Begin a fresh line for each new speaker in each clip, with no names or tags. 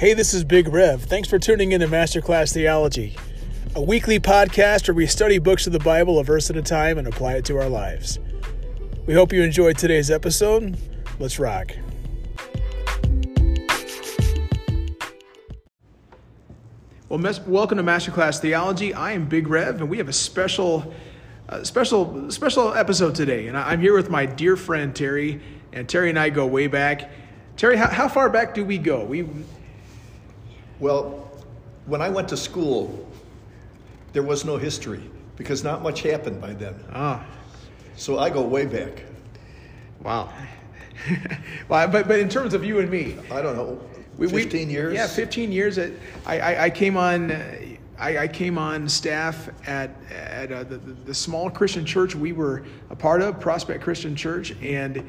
Hey, this is Big Rev. Thanks for tuning in to Masterclass Theology, a weekly podcast where we study books of the Bible a verse at a time and apply it to our lives. We hope you enjoyed today's episode. Let's rock. Well, mes- welcome to Masterclass Theology. I am Big Rev, and we have a special, uh, special, special episode today. And I- I'm here with my dear friend Terry, and Terry and I go way back. Terry, how, how far back do we go? We
Well, when I went to school, there was no history because not much happened by then.
ah,
So I go way back.
wow. well, but but in terms of you and me,
I don't know,
we, we-
15 years?
Yeah, 15 years. At, I, I, I came on. uh, I, I came on staff at at uh, the, the, the small Christian church we were a part of, Prospect Christian Church, and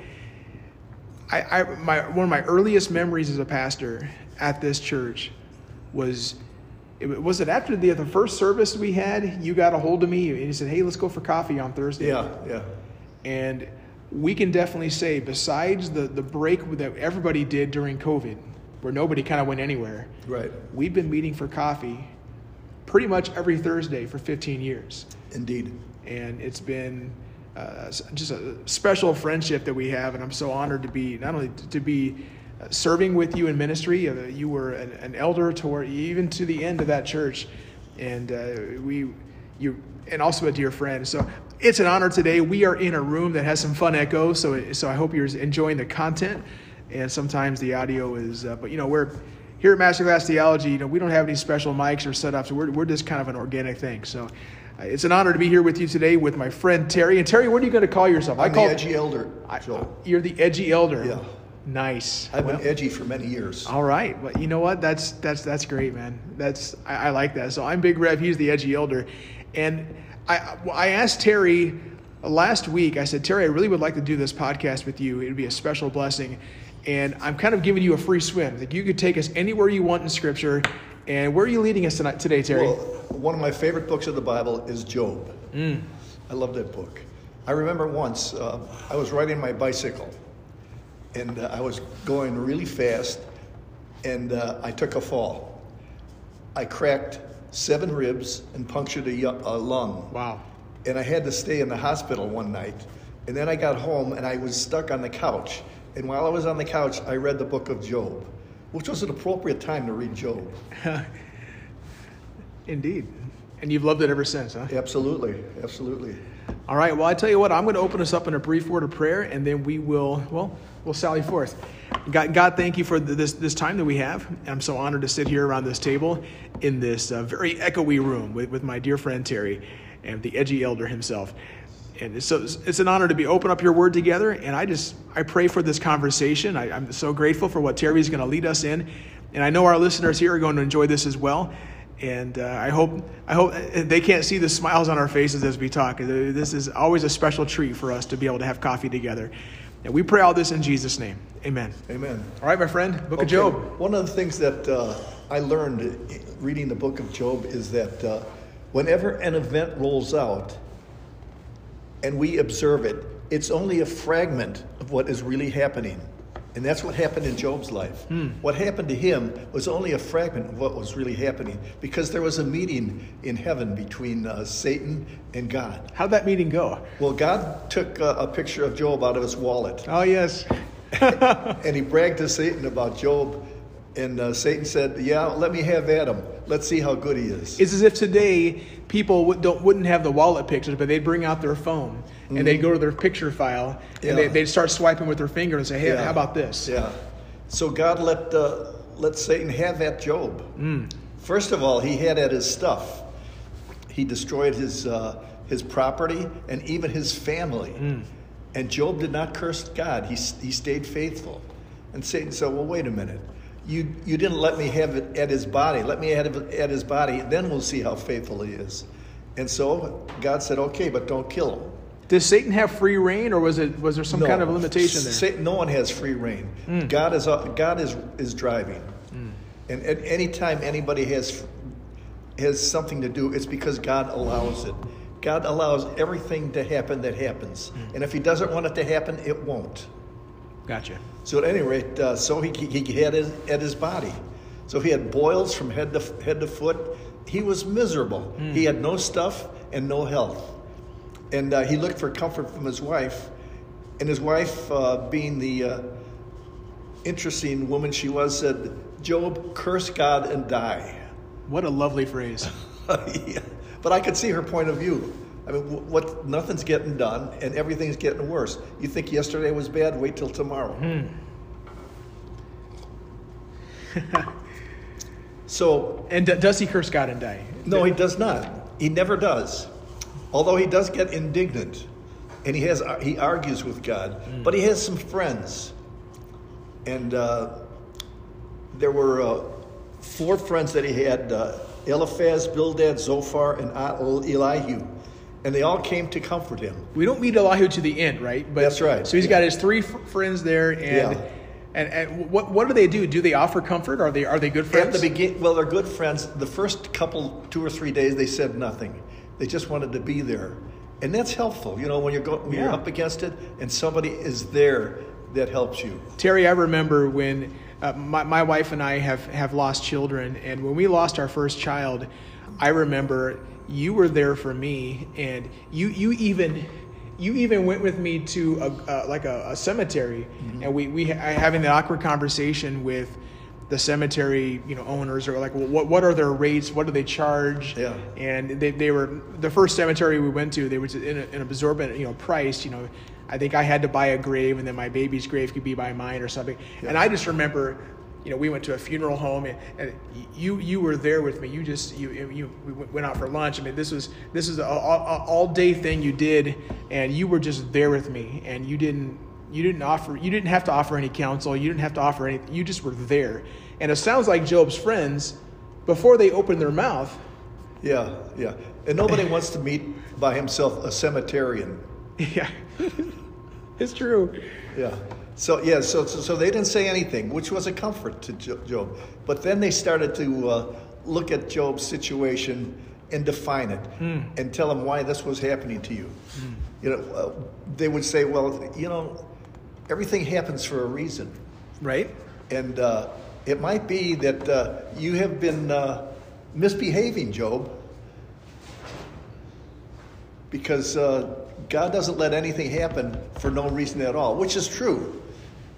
I, I my one of my earliest memories as a pastor at this church was it, was it after the the first service we had. You got a hold of me and you said, "Hey, let's go for coffee on Thursday."
Yeah, yeah.
And we can definitely say, besides the, the break that everybody did during COVID, where nobody kind of went anywhere,
Right.
we've been meeting for coffee pretty much every Thursday for 15 years.
Indeed.
And it's been uh, just a special friendship that we have. And I'm so honored to be not only to be serving with you in ministry, uh, you were an, an elder toward even to the end of that church. And uh, we, you, and also a dear friend. So it's an honor today. We are in a room that has some fun echo. So, so I hope you're enjoying the content. And sometimes the audio is, uh, but you know, we're here at Masterclass Theology. You know, we don't have any special mics or setups. So we're, we're just kind of an organic thing. So uh, it's an honor to be here with you today with my friend Terry. And Terry, what are you going to call yourself?
I'm
call
the edgy elder,
I- You're the edgy elder.
Yeah.
Nice.
I've
Well,
been edgy for many years.
all right, but you know what? That's that's that's great, man. That's I, I like that. So I'm Big Rev. He's the edgy elder, and I I asked Terry last week. I said, Terry, I really would like to do this podcast with you. It'd be a special blessing, and I'm kind of giving you a free swim. Like you could take us anywhere you want in Scripture. And where are you leading us tonight today, Terry?
Well, one of my favorite books of the Bible is Job.
Mm.
I love that book. I remember once uh, I was riding my bicycle and uh, I was going really fast and uh, I took a fall. I cracked seven ribs and punctured a, a lung.
wow.
And I had to stay in the hospital one night. And then I got home and I was stuck on the couch. And while I was on the couch, I read the book of Job, which was an appropriate time to read Job.
Indeed. And you've loved it ever since, huh?
Absolutely, absolutely.
All right. Well, I tell you what, I'm going to open us up in a brief word of prayer, and then we will, well, we'll sally forth. God, God thank you for this this time that we have. I'm so honored to sit here around this table in this uh, very echoey room with, with my dear friend Terry and the edgy elder himself. And so it's, it's an honor to be open up your word together. And I just I pray for this conversation. I, I'm so grateful for what Terry is going to lead us in, and I know our listeners here are going to enjoy this as well and uh, I hope I hope they can't see the smiles on our faces as we talk. This is always a special treat for us to be able to have coffee together. And we pray all this in Jesus' name. Amen.
Amen.
All right, my friend, Book
Okay,
of Job.
One of the things that uh, I learned reading the book of Job is that uh, whenever an event rolls out and we observe it, it's only a fragment of what is really happening. And that's what happened in Job's life. What happened to him was only a fragment of what was really happening because there was a meeting in heaven between uh, Satan and God.
How'd that meeting go?
Well, God took uh, a picture of Job out of his wallet
Oh, yes.
and he bragged to Satan about Job. And uh, Satan said, Yeah, let me have Adam. Let's see how good he is.
It's as if today people would, don't, wouldn't have the wallet pictures, but they'd bring out their phone and they'd go to their picture file
Mm-hmm. Yeah.
and they, they'd start swiping with their finger and say, hey,
Yeah.
how about this?
Yeah. So God let, uh, let Satan have that Job.
Mm.
First of all, he had at his stuff. He destroyed his, uh, his property and even his family.
Mm.
And Job did not curse God, he, he stayed faithful. And Satan said, Well, wait a minute. You, you didn't let me have it at his body. Let me have it at his body, then we'll see how faithful he is. And so God said, Okay, but don't kill him.
Does Satan have free reign or was, it, was there some
No.
kind of limitation there?
Satan, no one has free reign. Hmm. God is God is is driving, hmm. and at any time anybody has has something to do, it's because God allows it. God allows everything to happen that happens, hmm. and if He doesn't want it to happen, it won't.
Gotcha.
So at any rate, uh, so he, he had it at his body. So he had boils from head to head to foot. He was miserable. He had no stuff and no health, and uh, he looked for comfort from his wife. And his wife, uh, being the uh, interesting woman she was, said, "Job, curse God and die."
What a lovely phrase.
yeah. But I could see her point of view. I mean, what? Nothing's getting done, and everything's getting worse. You think yesterday was bad? Wait till tomorrow. so,
And d- does he curse God and die?
no, he does not. He never does. Although he does get indignant, and he has he argues with God, but he has some friends, and uh, there were uh, four friends that he had: uh, Eliphaz, Bildad, Zophar, and El- Elihu, and they all came to comfort him.
We don't meet Elihu to the end, right? But,
That's right,
So he's
yeah.
got his three f- friends there, and
Yeah.
and, and what what do they do? Do they offer comfort? Are they are they good friends?
At the begin, well, they're good friends. The first couple, two or three days, they said nothing. They just wanted to be there, and that's helpful. You know, when you're go, when you're up against it, and somebody is there that helps you.
Terry, I remember when uh, my, my wife and I have, have lost children, and when we lost our first child, I remember you were there for me, and you you even you even went with me to a, uh, like a, a cemetery, and we we ha- having the awkward conversation with the cemetery you know owners are like well, what what are their rates? What do they charge?
Yeah.
and they, they were the first cemetery we went to they were in a, an absorbent you know price you know. I think i had to buy a grave and then my baby's grave could be by mine or something. And i just remember you know we went to a funeral home and, and you you were there with me. You just you you we went out for lunch. I mean this was this is a, all, all day thing you did and you were just there with me and you didn't you didn't offer you didn't have to offer any counsel you didn't have to offer anything you just were there and it sounds like job's friends before they opened their mouth
Yeah, yeah. And nobody wants to meet by himself a cemeterian.
yeah it's true
Yeah. So yeah, so, so so they didn't say anything, which was a comfort to Jo- Job. But then they started to uh, look at Job's situation and define it, and tell him why this was happening to you. You know, uh, they would say, "Well, you know, everything happens for a reason,
right
and uh, it might be that uh, you have been uh, misbehaving, Job." because uh, God doesn't let anything happen for no reason at all, which is true.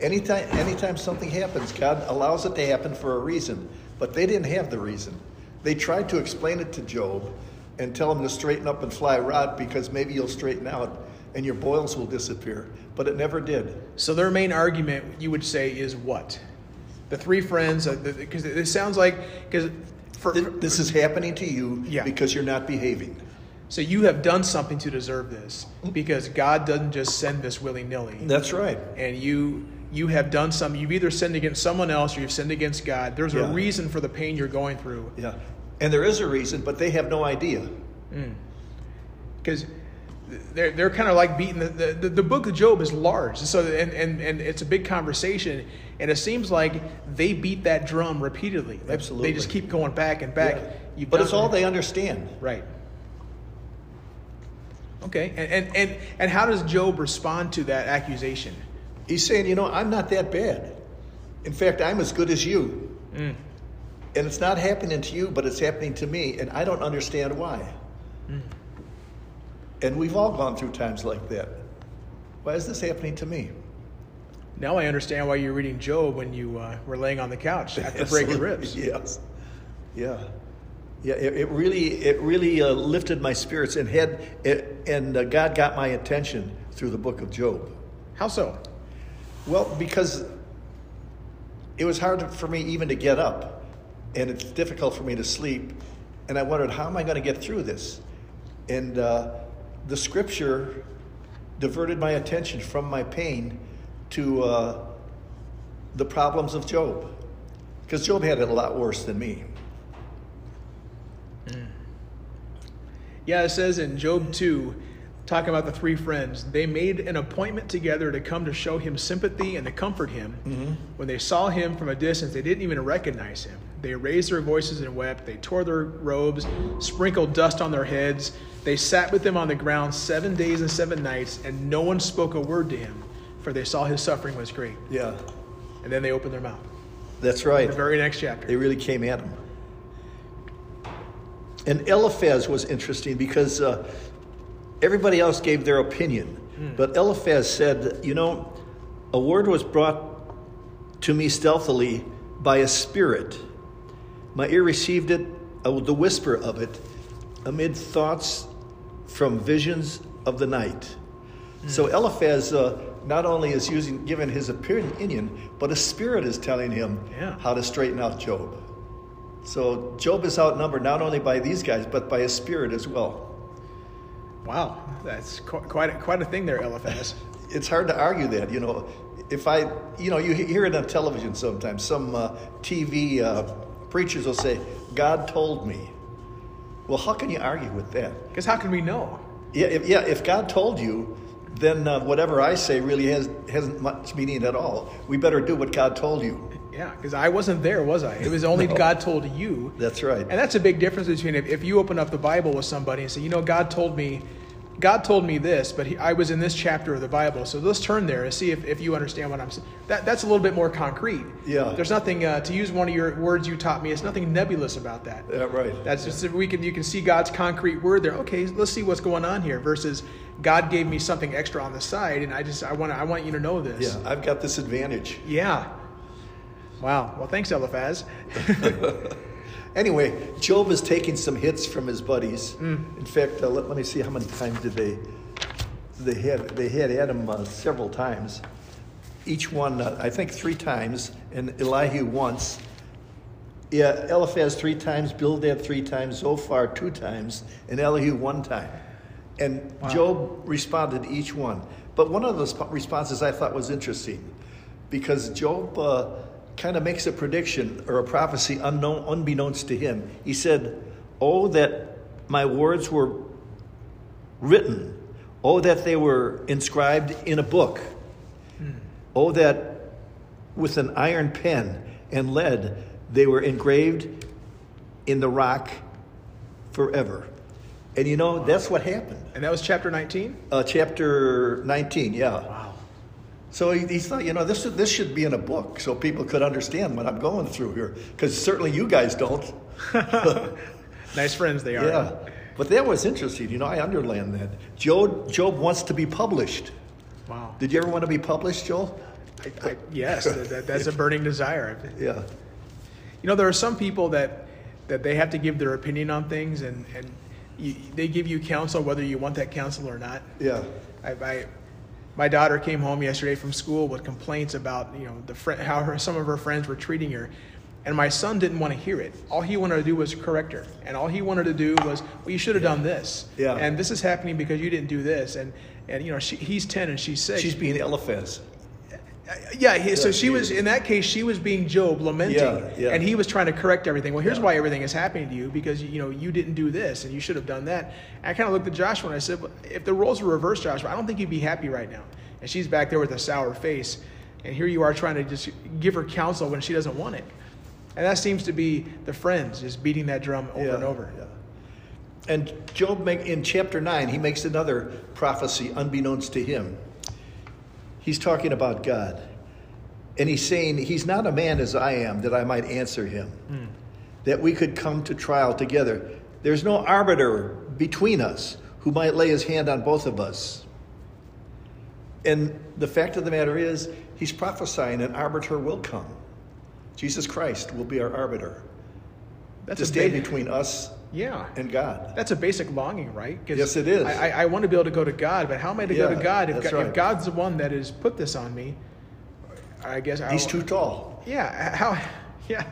Anytime, anytime something happens, God allows it to happen for a reason. But they didn't have the reason. They tried to explain it to Job and tell him to straighten up and fly rod because maybe you'll straighten out and your boils will disappear. But it never did.
So their main argument, you would say, is what? The three friends, uh, because it sounds like because
This is happening to you
Yeah.
because you're not behaving.
so you have done something to deserve this because God doesn't just send this willy nilly,
That's right.
and you you have done something. You've either sinned against someone else or you've sinned against God. There's a reason for the pain you're going through
Yeah. And there is a reason, but they have no idea. Hmm.
because they're, they're kind of like beating the, the, the book of job is large so and, and, and it's a big conversation and it seems like they beat that drum repeatedly
Absolutely.
they just keep going back and back
Yeah. But it's all they understand.
right okay and, and and and how does job respond to that accusation
He's saying, you know, I'm not that bad. In fact, I'm as good as you.
Mm.
And it's not happening to you, but it's happening to me, and I don't understand why.
Mm.
And we've all gone through times like that. Why is this happening to me?
now i understand why you're reading job when you uh, were laying on the couch after breaking ribs
Yes. Yeah. Yeah, it, it really, it really uh, lifted my spirits and had, it, and uh, God got my attention through the book of Job.
how so
Well, because it was hard for me even to get up, and it's difficult for me to sleep. And I wondered, how am I going to get through this? And uh, the scripture diverted my attention from my pain to uh, the problems of Job. Because Job had it a lot worse than me.
Yeah, it says in Job 2, talking about the three friends, they made an appointment together to come to show him sympathy and to comfort him. When they saw him from a distance, they didn't even recognize him. They raised their voices and wept. They tore their robes, sprinkled dust on their heads. They sat with him on the ground seven days and seven nights, and no one spoke a word to him, for they saw his suffering was great.
Yeah,
And then they opened their mouth.
That's right.
The very next chapter.
They really came at him. And Eliphaz was interesting because uh, everybody else gave their opinion. But Eliphaz said, You know, a word was brought to me stealthily by a spirit. My ear received it, the whisper of it, amid thoughts from visions of the night. So Eliphaz uh, not only is using, given his opinion, but a spirit is telling him
Yeah.
how to straighten out Job. So Job is outnumbered not only by these guys, but by a spirit as well.
Wow, that's qu- quite a, quite a thing there, Eliphaz.
It's hard to argue that, you know. If I, you know, you hear it on television sometimes. Some uh, TV uh, preachers will say, "God told me." Well, how can you argue with that?
Because how can we know?
Yeah, if, yeah. If God told you, then uh, whatever I say really has hasn't much meaning at all. We better do what God told you.
Yeah, because I wasn't there, was I? It was only
No.
God told you.
That's right.
And that's a big difference between if, if you open up the Bible with somebody and say, you know, God told me, God told me this, but he, I was in this chapter of the Bible. So let's turn there and see if, if you understand what I'm saying. That, that's a little bit more concrete.
Yeah.
There's nothing, uh, to use one of your words you taught me, it's nothing nebulous about that.
Yeah, right.
That's just we can you can see God's concrete word there. Okay, let's see what's going on here. Versus God gave me something extra on the side, and I just I want I want you to know this.
Yeah, I've got this advantage.
Yeah. Wow. Well, thanks, Eliphaz.
Anyway, Job is taking some hits from his buddies. In fact, uh, let, let me see how many times did they they had they had at him uh, several times. Each one, uh, I think, three times, and Elihu once. Yeah, Eliphaz three times, Bildad three times, Zophar two times, and Elihu one time. And
Wow.
Job responded to each one. But one of those responses I thought was interesting because Job uh, kind of makes a prediction or a prophecy unknown, unbeknownst to him. He said, Oh, that my words were written. Oh, that they were inscribed in a book. Oh, that with an iron pen and lead they were engraved in the rock forever. And you know, that's what happened.
And that was chapter 19.
Uh, chapter 19, yeah.
Wow.
So he, thought, you know, this, this should be in a book so people could understand what I'm going through here. Because certainly you guys don't.
Nice friends they are.
Yeah. But that was interesting. You know, I underlined that. Job, Job wants to be published.
Wow.
Did you ever want to be published, Joel?
I, I, yes, that- that's a burning desire.
Yeah.
You know, there are some people that that they have to give their opinion on things, and and you, they give you counsel whether you want that counsel or not.
Yeah.
I, I, my daughter came home yesterday from school with complaints about you know the friend, how her, some of her friends were treating her, and my son didn't want to hear it. All he wanted to do was correct her, and all he wanted to do was, well, you should have done this,
Yeah.
and this is happening because you didn't do this, and and you know she, he's ten and she's six.
She's being Eliphaz.
Yeah, he, so she was in that case. She was being Job, lamenting,
Yeah, yeah.
and he was trying to correct everything. Well, here's
Yeah.
why everything is happening to you because you know you didn't do this and you should have done that. And I kind of looked at Joshua and I said, well, if the roles were reversed, Joshua, I don't think you'd be happy right now. And she's back there with a sour face, and here you are trying to just give her counsel when she doesn't want it. And that seems to be the friends just beating that drum over and over.
yeah. And Job make in chapter nine, he makes another prophecy unbeknownst to him. He's talking about God. And he's saying, He's not a man as I am, that I might answer him, hmm. that we could come to trial together. There's no arbiter between us who might lay his hand on both of us. And the fact of the matter is, he's prophesying an arbiter will come. Jesus Christ will be our arbiter
That's
to
a
stand
big,
between us
yeah.
and God.
That's a basic longing, right?
Yes, it is.
I, I, want to be able to go to God, but how am I to go to God if, God, if. God's the one that has put this on me? I guess I,
He's too tall.
Yeah. How? Yeah.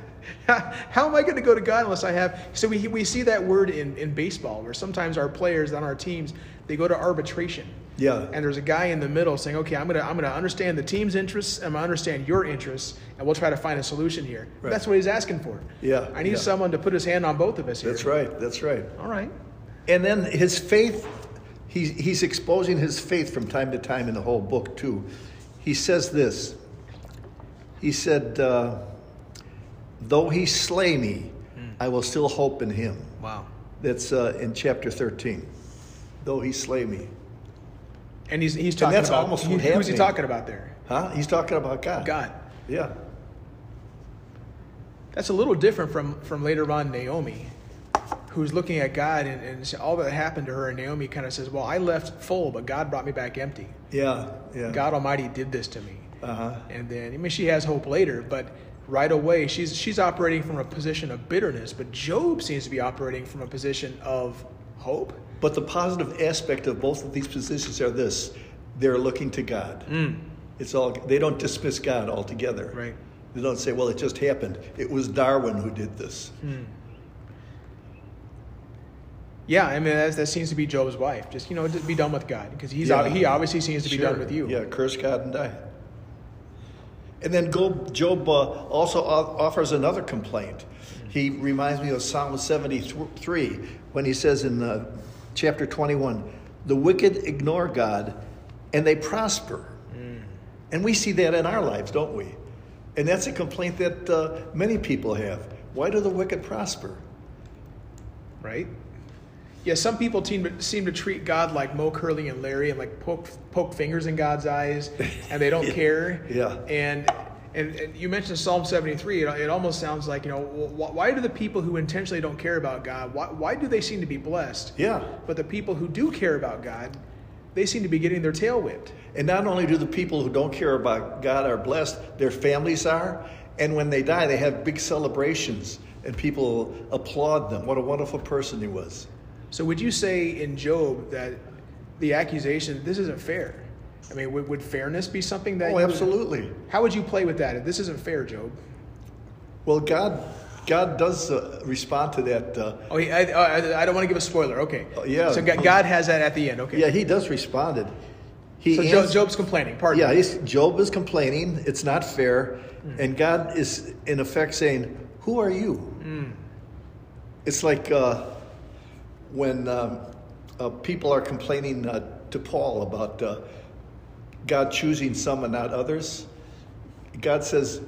How am I going to go to God unless I have? So we, we see that word in, in baseball where sometimes our players on our teams they go to arbitration.
Yeah.
And there's a guy in the middle saying, "Okay, I'm gonna I'm gonna understand the team's interests. I'm gonna understand your interests, and we'll try to find a solution here."
Right.
That's what he's asking for.
Yeah,
I need
yeah.
someone to put his hand on both of us here.
That's right. That's right.
All right.
And then his faith, he's, he's exposing his faith from time to time in the whole book, too. He says this He said, uh, Though he slay me, I will still hope in him.
Wow.
That's uh, in chapter 13. Though he slay me.
And he's he's talking
that's
about
almost what
who's he talking about there?
Huh? He's talking about God.
God.
Yeah.
That's a little different from, from later on Naomi, who's looking at God and, and all that happened to her. And Naomi kind of says, Well, I left full, but God brought me back empty.
Yeah, yeah.
God Almighty did this to me.
Uh-huh.
And then, I mean, she has hope later, but right away, she's, she's operating from a position of bitterness. But Job seems to be operating from a position of hope.
But the positive aspect of both of these positions are this they're looking to God. It's all they don't dismiss God altogether.
Right.
They don't say, well, it just happened. It was Darwin who did this.
Yeah, I mean, that, that seems to be Job's wife. Just, you know, just be done with God. Because he's
Yeah.
he obviously seems to be
Sure.
done with you.
Yeah, curse God and die. And then Job uh, also offers another complaint. He reminds me of Psalm 73 when he says in uh, chapter 21 the wicked ignore God and they prosper. And we see that in our lives, don't we? And that's a complaint that uh, many people have. Why do the wicked prosper?
right? Yeah, some people seem to, seem to treat God like Moe Curly and Larry and like poke poke fingers in God's eyes, and they don't
Yeah.
care.
Yeah.
And, and and you mentioned Psalm seventy three. It, it almost sounds like you know wh- why do the people who intentionally don't care about God why why do they seem to be blessed?
Yeah.
But the people who do care about God, they seem to be getting their tail whipped.
And not only do the people who don't care about God are blessed, their families are. And when they die, they have big celebrations and people applaud them. What a wonderful person he was.
So would you say in Job that the accusation this isn't fair? I mean, would, would fairness be something that?
Oh,
you would-
absolutely.
how would you play with that? If this isn't fair, Job.
Well, God, God does uh, respond to that. Uh,
Oh, he, I, I, I don't want to give a spoiler. Okay.
Oh, yeah.
So God God has that at the end. Okay.
yeah, he does respond. It. He
So Job, Job's complaining. Pardon.
yeah, Job is complaining. It's not fair. And God is, in effect, saying, Who are you? It's like uh, when um, uh, people are complaining uh, to Paul about uh, God choosing some and not others. God says,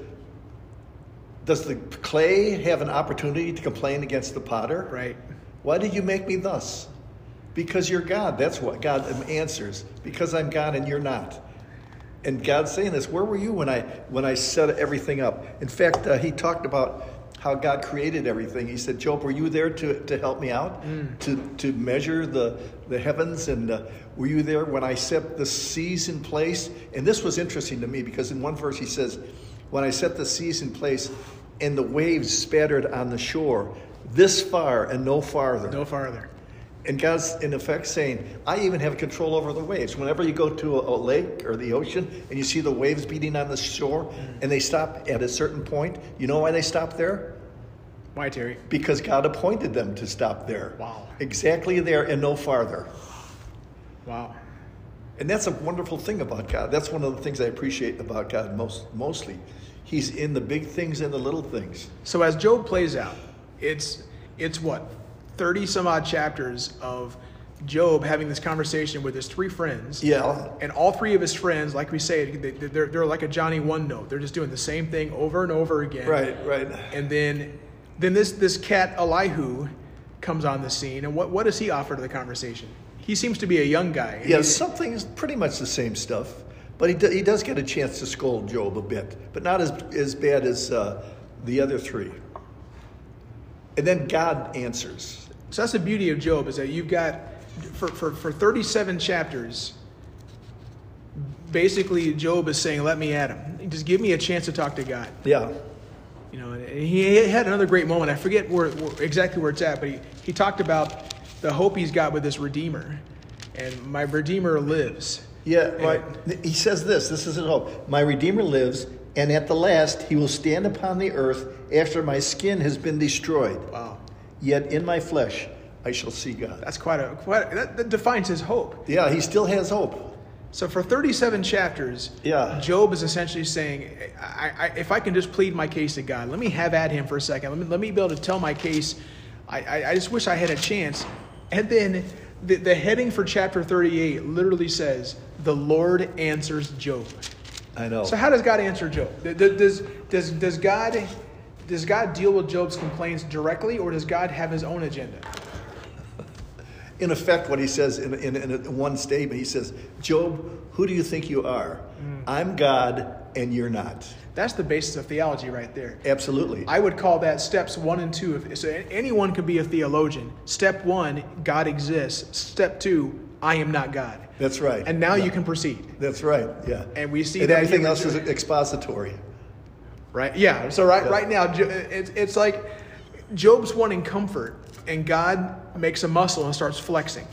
Does the clay have an opportunity to complain against the potter?
Right.
Why did you make me thus? Because you're God. That's what God answers. Because I'm God and you're not. And God's saying this. Where were you when I when I set everything up? In fact, uh, He talked about how God created everything. He said, "Job, were you there to, to help me out, to to measure the the heavens? And uh, were you there when I set the seas in place?" And this was interesting to me because in one verse He says, "When I set the seas in place, and the waves spattered on the shore, this far and no farther."
No farther.
And God's in effect saying, I even have control over the waves. Whenever you go to a, a lake or the ocean and you see the waves beating on the shore and they stop at a certain point, you know why they stop there?
Why, Terry?
Because God appointed them to stop there.
Wow.
Exactly there and no farther.
Wow.
And that's a wonderful thing about God. That's one of the things I appreciate about God most mostly. He's in the big things and the little things.
So as Job plays out, it's it's what thirty some odd chapters of Job having this conversation with his three friends.
Yeah.
And all three of his friends, like we say, they, they're, they're like a Johnny One Note. They're just doing the same thing over and over again.
Right, right.
And then, then this this cat Elihu comes on the scene, and what what does he offer to the conversation? He seems to be a young guy.
Yeah,
he's-
something is pretty much the same stuff, but he, do, he does get a chance to scold Job a bit, but not as, as bad as uh, the other three. And then God answers.
So that's the beauty of Job is that you've got for, for, for 37 chapters, basically Job is saying, Let me at him. Just give me a chance to talk to God.
Yeah,
You know, and he had another great moment. I forget where, where exactly where it's at, but he, he talked about the hope he's got with this Redeemer. And my Redeemer lives.
yeah, right. He says this this is his hope. My Redeemer lives, and at the last he will stand upon the earth after my skin has been destroyed.
Wow.
Yet in my flesh I shall see God.
That's quite a, quite a that, that defines his hope.
Yeah, he still has hope.
So for 37 chapters,
Yeah.
Job is essentially saying, I, I, if I can just plead my case to God, let me have at him for a second. Let me, let me be able to tell my case. I, I, I just wish I had a chance. And then the, the heading for chapter 38 literally says, the Lord answers Job.
I know.
So how does God answer Job? Does, does, does, God, does God deal with Job's complaints directly, or does God have his own agenda?
In effect, what he says in, in, in one statement, he says, Job, who do you think you are? Mm. I'm God, and you're not.
That's the basis of theology right there.
Absolutely.
I would call that steps one and two. So anyone could be a theologian. Step one, God exists. Step two, I am not God.
That's right.
And now
Yeah.
you can proceed.
That's right. Yeah.
And we see
and
that
everything else is expository.
Right? Yeah. So right,
Yeah.
right now, it's, it's like Job's wanting comfort, and God makes a muscle and starts flexing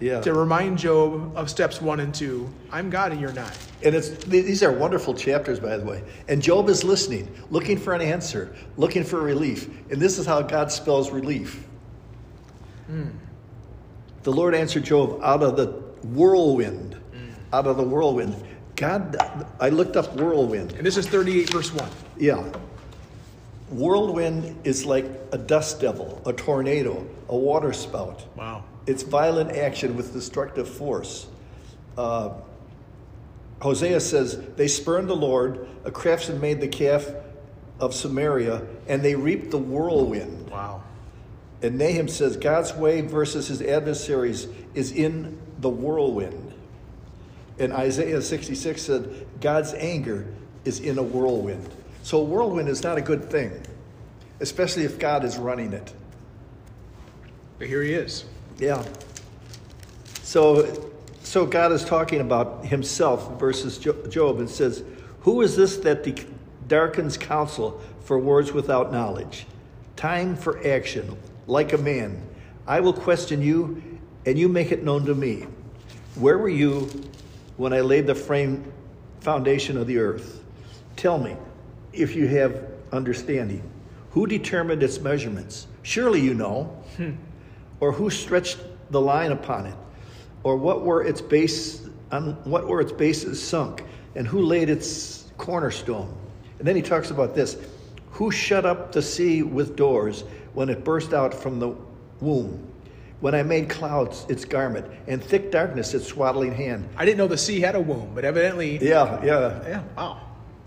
Yeah.
to remind Job of steps one and two. I'm God and you're not.
And it's these are wonderful chapters, by the way. And Job is listening, looking for an answer, looking for relief. And this is how God spells relief. Hmm. The Lord answered Job out of the whirlwind, hmm. out of the whirlwind. God, I looked up whirlwind.
And this is 38 verse 1.
Yeah. Whirlwind is like a dust devil, a tornado, a waterspout.
Wow.
It's violent action with destructive force. Uh, Hosea says, They spurned the Lord, a craftsman made the calf of Samaria, and they reaped the whirlwind.
Wow.
And Nahum says, God's way versus his adversaries is in the whirlwind. And Isaiah 66 said, God's anger is in a whirlwind. So a whirlwind is not a good thing, especially if God is running it.
But here he is.
Yeah. So, so God is talking about Himself versus Job and says, "Who is this that darkens counsel for words without knowledge? Time for action, like a man. I will question you, and you make it known to me. Where were you when I laid the frame foundation of the earth? Tell me, if you have understanding, who determined its measurements? Surely you know." Hmm. or who stretched the line upon it, or what were its base on what were its bases sunk, and who laid its cornerstone. And then he talks about this: who shut up the sea with doors when it burst out from the womb, when I made clouds its garment, and thick darkness its swaddling hand.
I didn't know the sea had a womb, but evidently.
Yeah, yeah.
Yeah. Wow.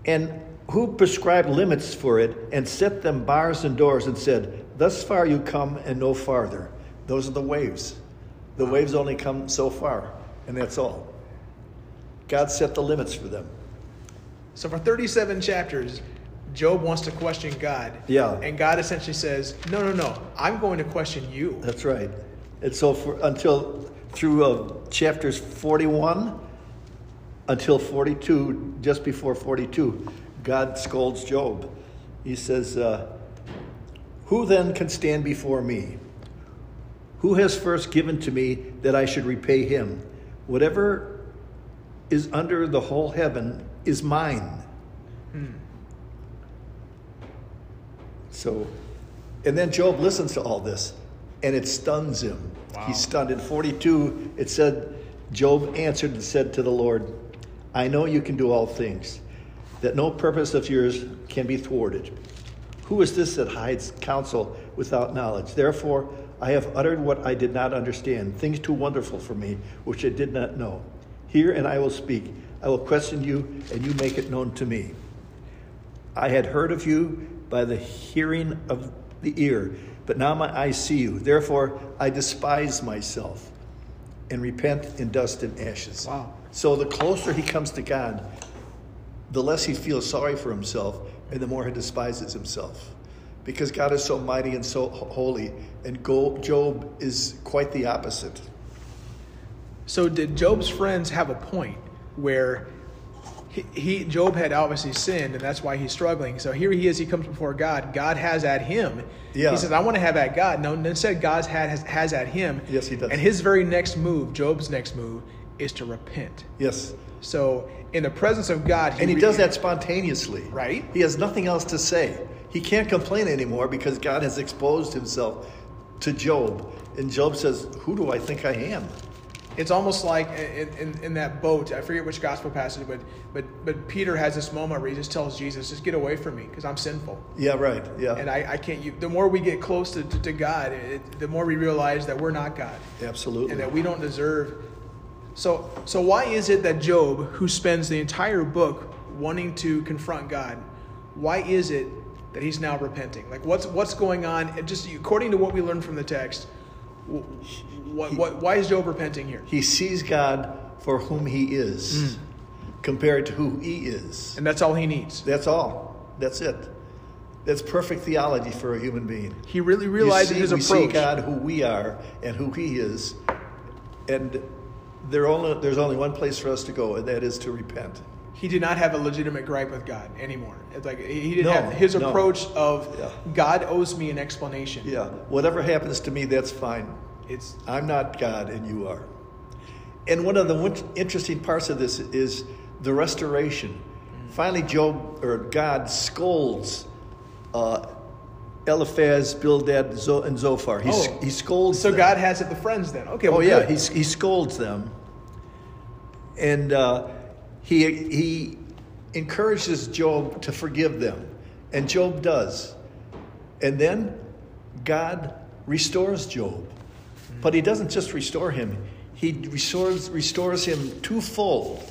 And who prescribed limits for it and set them bars and doors and said, Thus far you come and no farther. Those are the waves. The waves only come so far, and that's all. God set the limits for them.
So for 37 chapters, Job wants to question God.
Yeah.
And God essentially says, No, no, no. I'm going to question you.
That's right. And so for, until through uh, chapters 41 until 42, just before 42, God scolds Job. He says, uh, Who then can stand before me? Who has first given to me that I should repay him? Whatever is under the whole heaven is mine. So, and then Job listens to all this, and it stuns him.
Wow.
He's stunned. In 42, it said, Job answered and said to the Lord, I know you can do all things, that no purpose of yours can be thwarted. Who is this that hides counsel without knowledge? Therefore, I have uttered what I did not understand, things too wonderful for me, which I did not know. Hear, and I will speak. I will question you, and you make it known to me. I had heard of you by the hearing of the ear, but now my eyes see you. Therefore, I despise myself and repent in dust and ashes.
Wow.
So the closer he comes to God, the less he feels sorry for himself and the more he despises himself. Because God is so mighty and so holy, and Job is quite the opposite.
So did Job's friends have a point where he, he Job had obviously sinned and that's why he's struggling. So here he is, he comes before God. God has at him.
Yeah.
He says, I want to have at God. No, instead God had, has, has at him.
Yes, he does.
And his very next move, Job's next move, is to repent.
Yes.
So in the presence of God,
And he
re-
does that spontaneously.
Right.
He has nothing else to say. He can't complain anymore because God has exposed himself to Job. And Job says, Who do I think I am?
It's almost like in, in, in that boat. I forget which gospel passage, but but but Peter has this moment where he just tells Jesus, "Just get away from me, because I'm sinful,
Yeah, right. Yeah.
and I, I can't." You, the more we get close to, to, to God, it, the more we realize that we're not God,
Absolutely.
and that we don't deserve. So so why is it that Job, who spends the entire book wanting to confront God, why is it that he's now repenting? Like what's what's going on? And just according to what we learned from the text, what, what, why is Job repenting here?
He sees God for whom he is. Hmm. compared to who he is.
And that's all he needs.
That's all. That's it. That's perfect theology for a human being.
He really realizes
see-
his
we see God who we are and who He is, and only, there's only one place for us to go, and that is to repent.
He did not have a legitimate gripe with God anymore. It's like he didn't
No,
have his
no.
approach of
Yeah.
God owes me an explanation.
Yeah, whatever happens to me, that's fine.
It's
I'm not God, and you are. And one of the interesting parts of this is the restoration. Finally, Job or God scolds uh, Eliphaz, Bildad, Zo- and Zophar. He,
Oh.
he scolds.
so
them.
God has it the friends then. Okay.
Oh
well,
yeah, he, he scolds them, and uh, he he encourages Job to forgive them, and Job does, and then God restores Job, but He doesn't just restore him; He restores restores him twofold.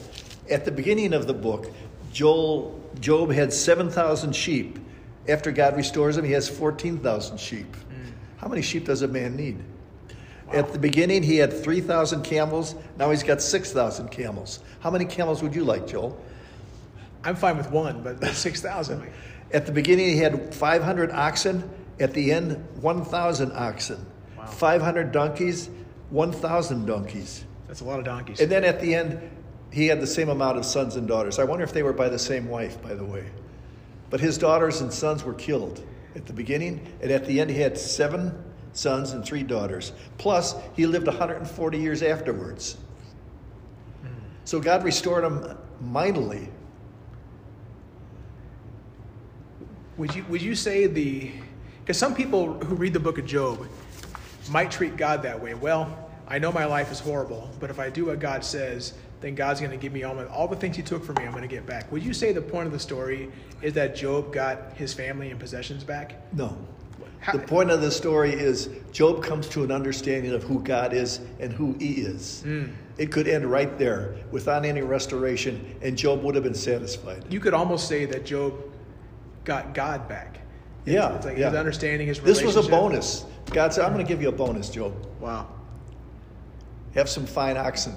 At the beginning of the book, Joel Job had seven thousand sheep. After God restores him, he has fourteen thousand sheep. Mm. How many sheep does a man need? At the beginning, he had 3,000 camels. Now he's got 6,000 camels. How many camels would you like, Joel?
I'm fine with one, but six thousand.
At the beginning, he had 500 oxen. At the end, 1,000 oxen.
Wow.
500 donkeys, 1,000 donkeys.
That's a lot of donkeys.
And then at the end, he had the same amount of sons and daughters. I wonder if they were by the same wife, by the way. But his daughters and sons were killed at the beginning, and at the end, he had seven sons and three daughters. Plus, he lived 140 years afterwards. So God restored him mightily.
Would you would you say the because some people who read the book of Job might treat God that way. Well, I know my life is horrible, but if I do what God says, then God's going to give me all my, all the things He took from me. I'm going to get back. Would you say the point of the story is that Job got his family and possessions back?
No.
How-
the point of the story is Job comes to an understanding of who God is and who he is. Hmm. It could end right there without any restoration, and Job would have been satisfied.
You could almost say that Job got God back. It's-
Yeah,
it's like
yeah.
his understanding, his
This was a bonus. God said, I'm going to give you a bonus, Job.
Wow.
Have some fine oxen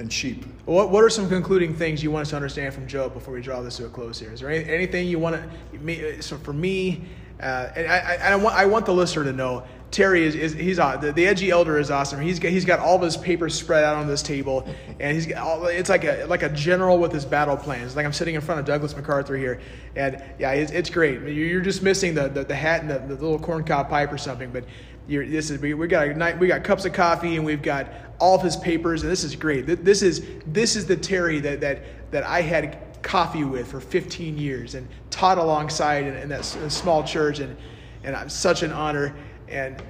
and sheep.
What, what are some concluding things you want us to understand from Job before we draw this to a close here? Is there any, anything you want to, so for me, uh, and I, I, I, want, I want the listener to know, Terry is, is he's uh, the, the edgy elder is awesome. He's got, he's got all of his papers spread out on this table, and he's got all, it's like a like a general with his battle plans. It's like I'm sitting in front of Douglas MacArthur here, and yeah, it's, it's great. You're just missing the, the, the hat and the, the little corncob pipe or something, but you're, this is we, we got night, we got cups of coffee and we've got all of his papers, and this is great. This is this is the Terry that that that I had coffee with for 15 years and taught alongside in, in that small church, and and I'm such an honor. And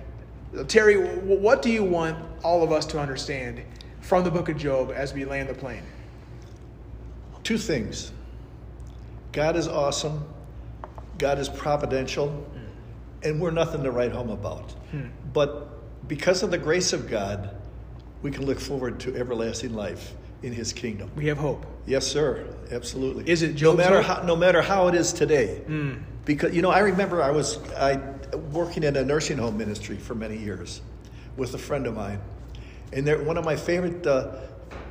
Terry, what do you want all of us to understand from the Book of Job as we land the plane?
Two things God is awesome, God is providential, and we're nothing to write home about. But because of the grace of God, we can look forward to everlasting life in His kingdom.
We have hope.
Yes, sir. Absolutely.
Is it
no matter
hope?
how no matter how it is today? Because you know, I remember I was I working in a nursing home ministry for many years with a friend of mine, and there, one of my favorite uh,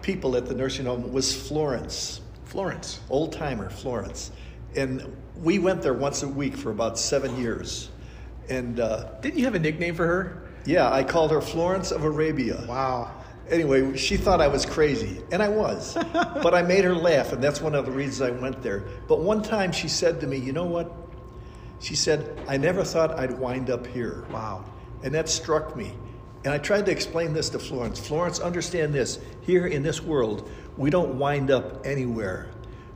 people at the nursing home was Florence,
Florence.
old timer Florence, and we went there once a week for about seven years, and uh,
Didn't you have a nickname for her?
yeah, I called her Florence of Arabia.
Wow.
Anyway, she thought I was crazy, and I was. but I made her laugh, and that's one of the reasons I went there. But one time she said to me, You know what? She said, I never thought I'd wind up here.
Wow.
And that struck me. And I tried to explain this to Florence. Florence, understand this. Here in this world, we don't wind up anywhere.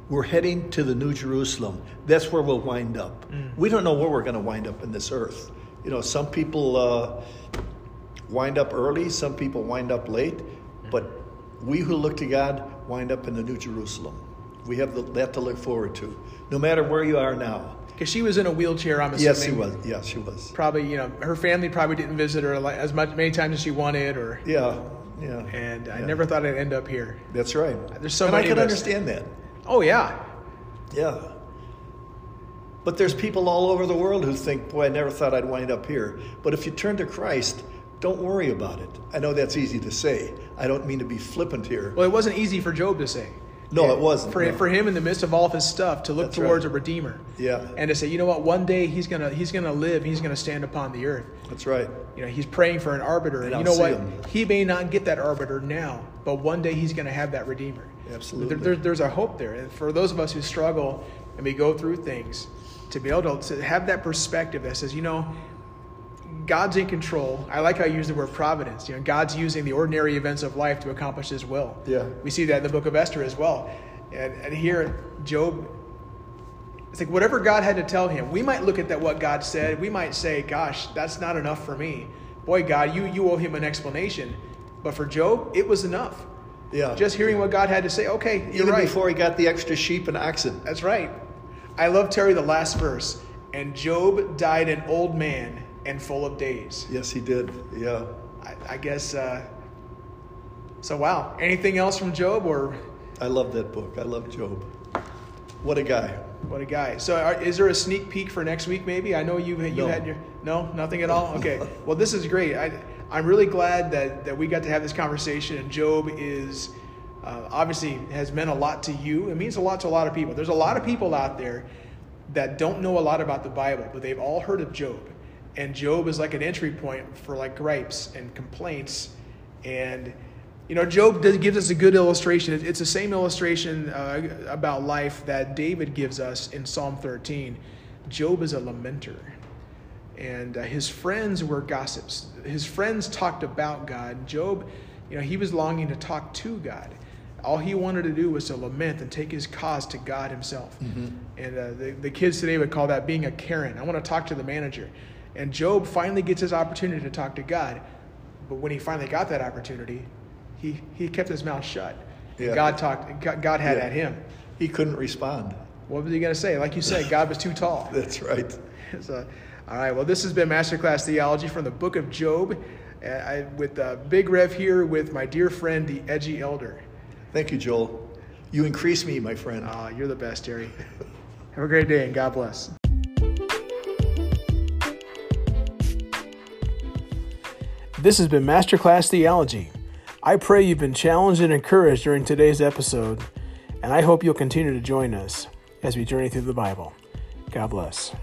We're heading to the New Jerusalem. That's where we'll wind up. We don't know where we're going to wind up in this earth. You know, some people uh, wind up early, some people wind up late, but we who look to God wind up in the New Jerusalem. We have the, that to look forward to, no matter where you are now.
Because she was in a wheelchair, I'm assuming.
Yes, she was. Yeah, she was.
Probably, you know, her family probably didn't visit her as much many times as she wanted, or
Yeah, yeah.
and I
Yeah.
never thought I'd end up here.
That's right.
There's so
and
many
I can understand that.
Oh yeah,
Yeah. But there's people all over the world who think, boy, I never thought I'd wind up here. But if you turn to Christ, don't worry about it. I know that's easy to say. I don't mean to be flippant here.
well, it wasn't easy for Job to say.
No, it wasn't.
For,
no.
for him, in the midst of all of his stuff, to look
That's
towards
right.
a redeemer.
Yeah.
And to say, you know what, one day he's gonna he's gonna live. He's gonna stand upon the earth.
That's right.
You know, he's praying for an arbiter, and,
And
you know what?
him.
He may not get that arbiter now, but one day he's going to have that redeemer.
Absolutely.
There, there- there's a hope there, and for those of us who struggle and we go through things, to be able to, to have that perspective that says, you know, God's in control. I like how you use the word providence. You know, God's using the ordinary events of life to accomplish His will.
Yeah.
We see that in the book of Esther as well, and and here Job it's like whatever God had to tell him. We might look at that what God said. We might say, "Gosh, that's not enough for me." Boy, God, you you owe him an explanation. But for Job, it was enough.
Yeah.
Just hearing what God had to say. Okay, you're
Even
right.
before he got the extra sheep and oxen.
That's right. I love Terry the last verse. And Job died an old man and full of days.
Yes, he did. Yeah.
I, I guess. Uh, so wow. Anything else from Job or?
I love that book. I love Job. What a guy.
What a guy! So, are, is there a sneak peek for next week? Maybe I know you you
No.
had your no nothing at all. Okay, well this is great. I I'm really glad that that we got to have this conversation. And Job is uh, obviously has meant a lot to you. It means a lot to a lot of people. There's a lot of people out there that don't know a lot about the Bible, but they've all heard of Job. And Job is like an entry point for like gripes and complaints and you know, Job does, gives us a good illustration. It's the same illustration uh, about life that David gives us in Psalm 13. Job is a lamenter, and uh, his friends were gossips. His friends talked about God. Job, you know, he was longing to talk to God. All he wanted to do was to lament and take his cause to God himself. And uh, the, the kids today would call that being a Karen. I want to talk to the manager. And Job finally gets his opportunity to talk to God. But when he finally got that opportunity, he, he kept his mouth shut.
Yeah.
God talked. God God had
Yeah.
at him.
He couldn't respond.
What was he going to say? Like you said, God was too tall.
That's right.
so, all right. Well, this has been Masterclass Theology from the Book of Job, uh, I, with uh, Big Rev here with my dear friend, the Edgy Elder.
Thank you, Joel. You increase me, my friend.
Ah, you're the best, Terry. Have a great day and God bless. This has been Masterclass Theology. I pray you've been challenged and encouraged during today's episode, and I hope you'll continue to join us as we journey through the Bible. God bless.